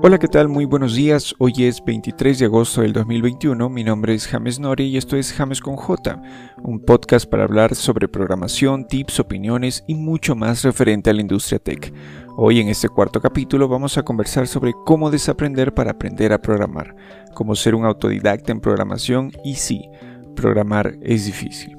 Hola, ¿qué tal? Muy buenos días. Hoy es 23 de agosto del 2021. Mi nombre es James Nori y esto es James con J, un podcast para hablar sobre programación, tips, opiniones y mucho más referente a la industria tech. Hoy en este cuarto capítulo vamos a conversar sobre cómo desaprender para aprender a programar, cómo ser un autodidacta en programación y sí, programar es difícil.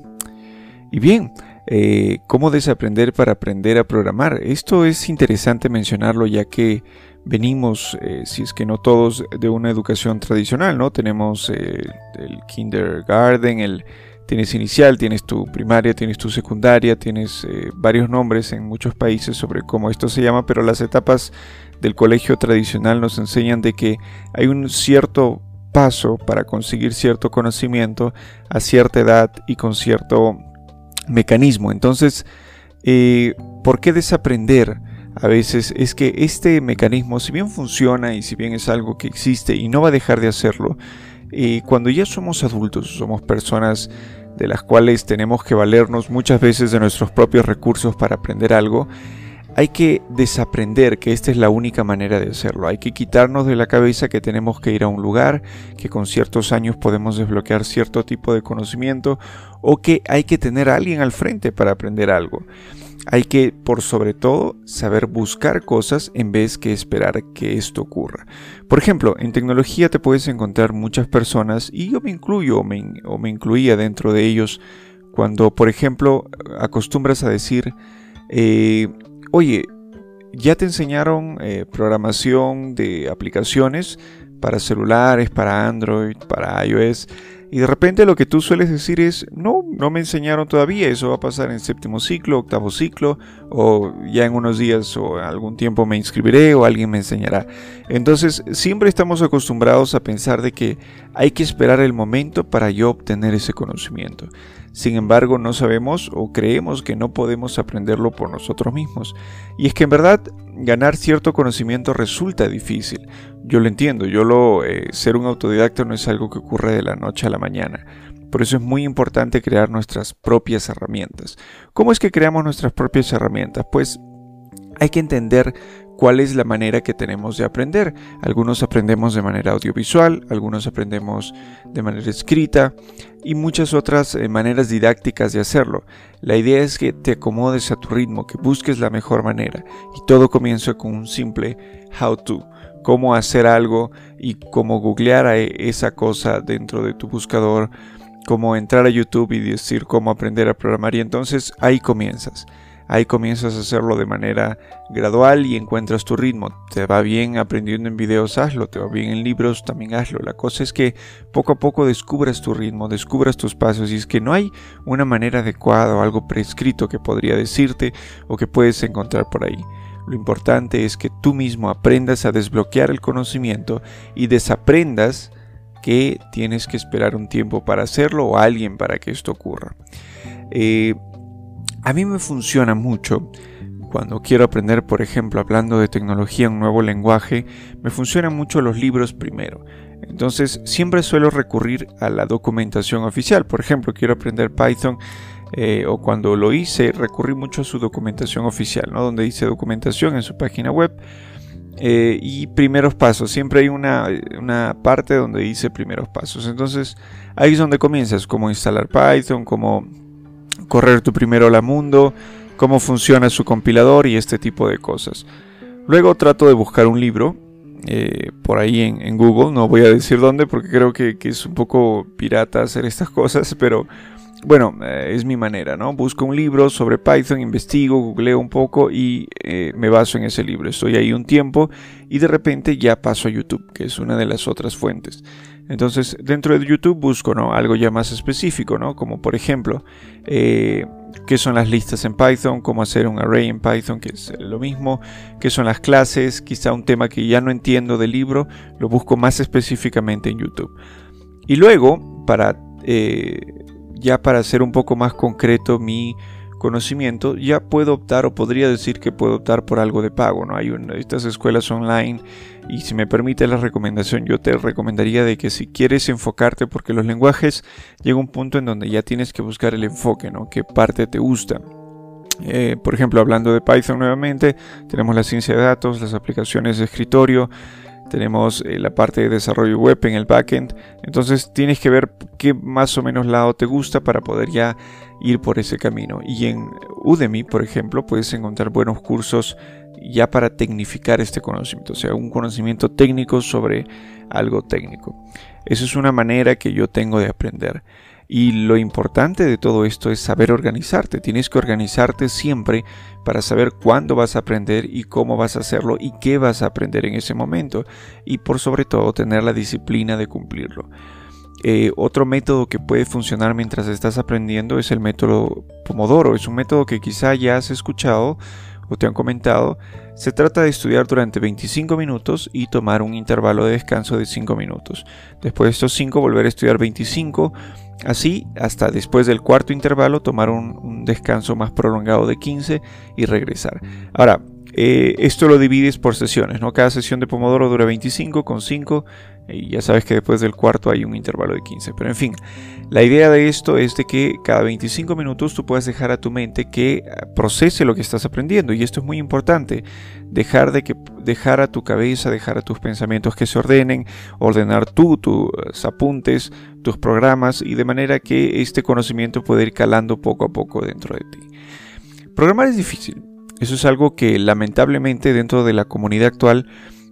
Y bien, eh, ¿cómo desaprender para aprender a programar? Esto es interesante mencionarlo ya que venimos, eh, si es que no todos, de una educación tradicional, ¿no? Tenemos eh, el kindergarten, el, tienes inicial, tienes tu primaria, tienes tu secundaria, tienes eh, varios nombres en muchos países sobre cómo esto se llama, pero las etapas del colegio tradicional nos enseñan de que hay un cierto paso para conseguir cierto conocimiento a cierta edad y con cierto mecanismo. Entonces, ¿por qué desaprender? A veces es que este mecanismo, si bien funciona y si bien es algo que existe y no va a dejar de hacerlo, eh, cuando ya somos adultos, somos personas de las cuales tenemos que valernos muchas veces de nuestros propios recursos para aprender algo, hay que desaprender que esta es la única manera de hacerlo. Hay que quitarnos de la cabeza que tenemos que ir a un lugar, que con ciertos años podemos desbloquear cierto tipo de conocimiento o que hay que tener a alguien al frente para aprender algo. Hay que, por sobre todo, saber buscar cosas en vez que esperar que esto ocurra. Por ejemplo, en tecnología te puedes encontrar muchas personas, y yo me incluyo o me, incluía dentro de ellos, cuando, por ejemplo, acostumbras a decir, eh, oye, ya te enseñaron eh, programación de aplicaciones para celulares, para Android, para iOS. Y de repente lo que tú sueles decir es, no, no me enseñaron todavía, eso va a pasar en séptimo ciclo, octavo ciclo, o ya en unos días o algún tiempo me inscribiré o alguien me enseñará. Entonces siempre estamos acostumbrados a pensar de que hay que esperar el momento para yo obtener ese conocimiento. Sin embargo, no sabemos o creemos que no podemos aprenderlo por nosotros mismos. Y es que en verdad ganar cierto conocimiento resulta difícil. Yo lo entiendo, yo lo eh, ser un autodidacta no es algo que ocurre de la noche a la mañana. Por eso es muy importante crear nuestras propias herramientas. ¿Cómo es que creamos nuestras propias herramientas? Pues hay que entender cuál es la manera que tenemos de aprender. Algunos aprendemos de manera audiovisual, algunos aprendemos de manera escrita y muchas otras eh, maneras didácticas de hacerlo. La idea es que te acomodes a tu ritmo, que busques la mejor manera y todo comienza con un simple how to cómo hacer algo y cómo googlear a esa cosa dentro de tu buscador, cómo entrar a YouTube y decir cómo aprender a programar y entonces ahí comienzas. Ahí comienzas a hacerlo de manera gradual y encuentras tu ritmo. Te va bien aprendiendo en videos, hazlo. Te va bien en libros, también hazlo. La cosa es que poco a poco descubras tu ritmo, descubras tus pasos y es que no hay una manera adecuada o algo prescrito que podría decirte o que puedes encontrar por ahí. Lo importante es que tú mismo aprendas a desbloquear el conocimiento y desaprendas que tienes que esperar un tiempo para hacerlo o alguien para que esto ocurra. Eh, a mí me funciona mucho cuando quiero aprender, por ejemplo, hablando de tecnología, un nuevo lenguaje, me funcionan mucho los libros primero. Entonces, siempre suelo recurrir a la documentación oficial. Por ejemplo, quiero aprender Python eh, o cuando lo hice, recurrí mucho a su documentación oficial, ¿no? donde dice documentación en su página web. Eh, y primeros pasos, siempre hay una, una, parte donde dice primeros pasos. Entonces ahí es donde comienzas, cómo instalar Python, cómo correr tu primer hola mundo, cómo funciona su compilador y este tipo de cosas. Luego trato de buscar un libro eh, por ahí en, Google, no voy a decir dónde porque creo que, es un poco pirata hacer estas cosas, pero bueno, eh, es mi manera, ¿no? Busco un libro sobre Python, investigo, googleo un poco y eh, me baso en ese libro. Estoy ahí un tiempo y de repente ya paso a YouTube, que es una de las otras fuentes. Entonces, dentro de YouTube busco ¿no? algo ya más específico, ¿no? como por ejemplo, eh, qué son las listas en Python, cómo hacer un array en Python, que es lo mismo, qué son las clases, quizá un tema que ya no entiendo del libro, lo busco más específicamente en YouTube. Y luego, para, eh, ya para hacer un poco más concreto mi conocimiento, ya puedo optar o podría decir que puedo optar por algo de pago. ¿no? Hay estas escuelas online y si me permite la recomendación, yo te recomendaría de que si quieres enfocarte, porque los lenguajes llega un punto en donde ya tienes que buscar el enfoque, ¿no? ¿Qué parte te gusta? Eh, por ejemplo, hablando de Python nuevamente, tenemos la ciencia de datos, las aplicaciones de escritorio, tenemos eh, la parte de desarrollo web en el backend. Entonces tienes que ver qué más o menos lado te gusta para poder ya ir por ese camino. Y en Udemy, por ejemplo, puedes encontrar buenos cursos ya para tecnificar este conocimiento, o sea, un conocimiento técnico sobre algo técnico. Esa es una manera que yo tengo de aprender. Y lo importante de todo esto es saber organizarte. Tienes que organizarte siempre para saber cuándo vas a aprender y cómo vas a hacerlo y qué vas a aprender en ese momento. Y por sobre todo tener la disciplina de cumplirlo. Eh, otro método que puede funcionar mientras estás aprendiendo es el método Pomodoro. Es un método que quizá ya has escuchado te han comentado. Se trata de estudiar durante 25 minutos y tomar un intervalo de descanso de 5 minutos. Después de estos 5 volver a estudiar 25 Así, hasta después del cuarto intervalo, tomar un, descanso más prolongado de 15 y regresar. Ahora, eh, esto lo divides por sesiones, ¿no? Cada sesión de Pomodoro dura 25 con 5 y ya sabes que después del cuarto hay un intervalo de 15. Pero en fin, la idea de esto es de que cada 25 minutos tú puedas dejar a tu mente que ah, procese lo que estás aprendiendo. Y esto es muy importante. Dejar, de que, dejar a tu cabeza, dejar a tus pensamientos que se ordenen, ordenar tú tus apuntes, tus programas y de manera que este conocimiento pueda ir calando poco a poco dentro de ti. Programar es difícil. Eso es algo que lamentablemente dentro de la comunidad actual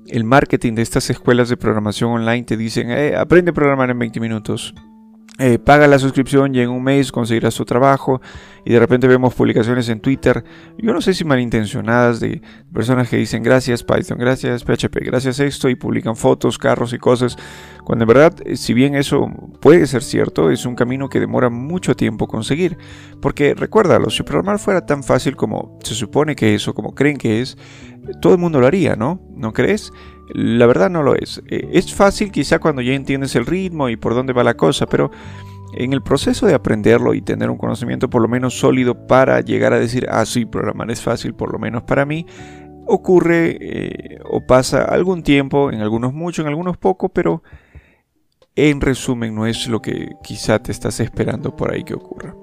el marketing de estas escuelas de programación online te dicen, eh, aprende a programar en 20 minutos. Eh, paga la suscripción y en un mes conseguirás tu trabajo y de repente vemos publicaciones en Twitter, yo no sé si malintencionadas de personas que dicen gracias Python, gracias PHP, gracias esto y publican fotos, carros y cosas, cuando en verdad eh, si bien eso puede ser cierto, es un camino que demora mucho tiempo conseguir, porque recuérdalo, si programar fuera tan fácil como se supone que es o como creen que es, todo el mundo lo haría, ¿no? ¿No crees? La verdad no lo es. Eh, es fácil quizá cuando ya entiendes el ritmo y por dónde va la cosa, pero en el proceso de aprenderlo y tener un conocimiento por lo menos sólido para llegar a decir, ah, sí, programar es fácil, por lo menos para mí, ocurre eh, o pasa algún tiempo, en algunos mucho, en algunos poco, pero en resumen no es lo que quizá te estás esperando por ahí que ocurra.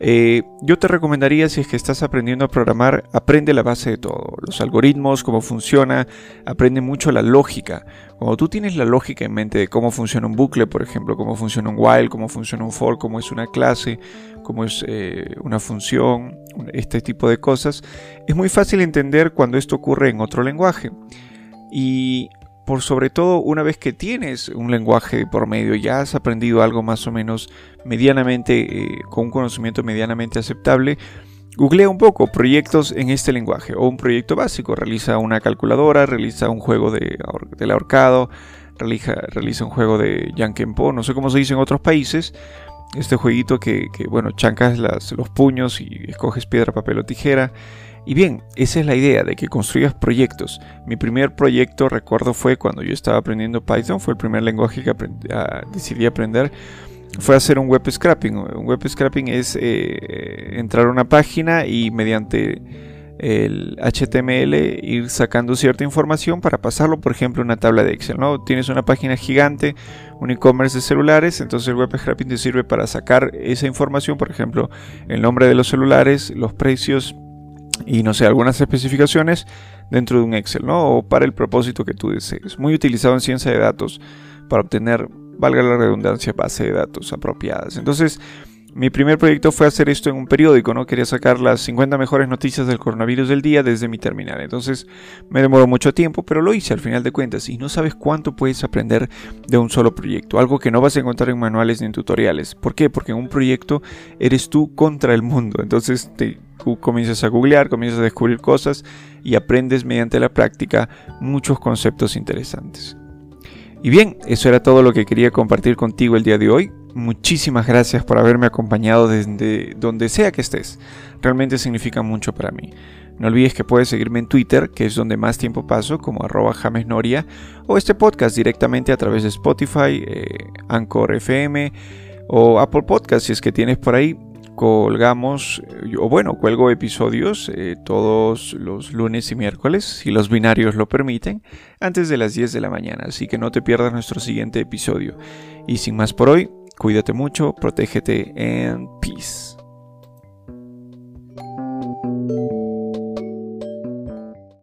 Eh, yo te recomendaría, si es que estás aprendiendo a programar, aprende la base de todo, los algoritmos, cómo funciona, aprende mucho la lógica. Cuando tú tienes la lógica en mente de cómo funciona un bucle, por ejemplo, cómo funciona un while, cómo funciona un for, cómo es una clase, cómo es eh, una función, este tipo de cosas, es muy fácil entender cuando esto ocurre en otro lenguaje. Por sobre todo una vez que tienes un lenguaje por medio, ya has aprendido algo más o menos medianamente, eh, con un conocimiento medianamente aceptable, googlea un poco proyectos en este lenguaje. O un proyecto básico, realiza una calculadora, realiza un juego de, del ahorcado, realiza, realiza un juego de Yankenpo, no sé cómo se dice en otros países, este jueguito que, bueno, chancas los puños y escoges piedra, papel o tijera y bien, esa es la idea de que construyas proyectos. Mi primer proyecto, recuerdo, fue cuando yo estaba aprendiendo Python, fue el primer lenguaje que ah, decidí aprender. Fue hacer un web scrapping. Un web scrapping es eh, entrar a una página y mediante el HTML ir sacando cierta información para pasarlo, por ejemplo, a una tabla de Excel. ¿no? Tienes una página gigante, un e-commerce de celulares, entonces el web scrapping te sirve para sacar esa información, por ejemplo, el nombre de los celulares, los precios, y no sé, algunas especificaciones dentro de un Excel, ¿no? O para el propósito que tú desees. Muy utilizado en ciencia de datos para obtener, valga la redundancia, base de datos apropiadas. Entonces, mi primer proyecto fue hacer esto en un periódico, ¿no? Quería sacar las 50 mejores noticias del coronavirus del día desde mi terminal. Entonces me demoró mucho tiempo, pero lo hice al final de cuentas. Y no sabes cuánto puedes aprender de un solo proyecto. Algo que no vas a encontrar en manuales ni en tutoriales. ¿Por qué? Porque en un proyecto eres tú contra el mundo. Entonces te comienzas a googlear, comienzas a descubrir cosas y aprendes mediante la práctica muchos conceptos interesantes. Y bien, eso era todo lo que quería compartir contigo el día de hoy muchísimas gracias por haberme acompañado desde donde sea que estés. Realmente significa mucho para mí. No olvides que puedes seguirme en Twitter, que es donde más tiempo paso, como arroba jamesnoria, o este podcast directamente a través de Spotify, eh, Anchor FM o Apple Podcast, si es que tienes por ahí. Colgamos, eh, o bueno, cuelgo episodios eh, todos los lunes y miércoles, si los binarios lo permiten, antes de las 10 de la mañana, así que no te pierdas nuestro siguiente episodio. Y sin más por hoy, Cuídate mucho, protégete en peace.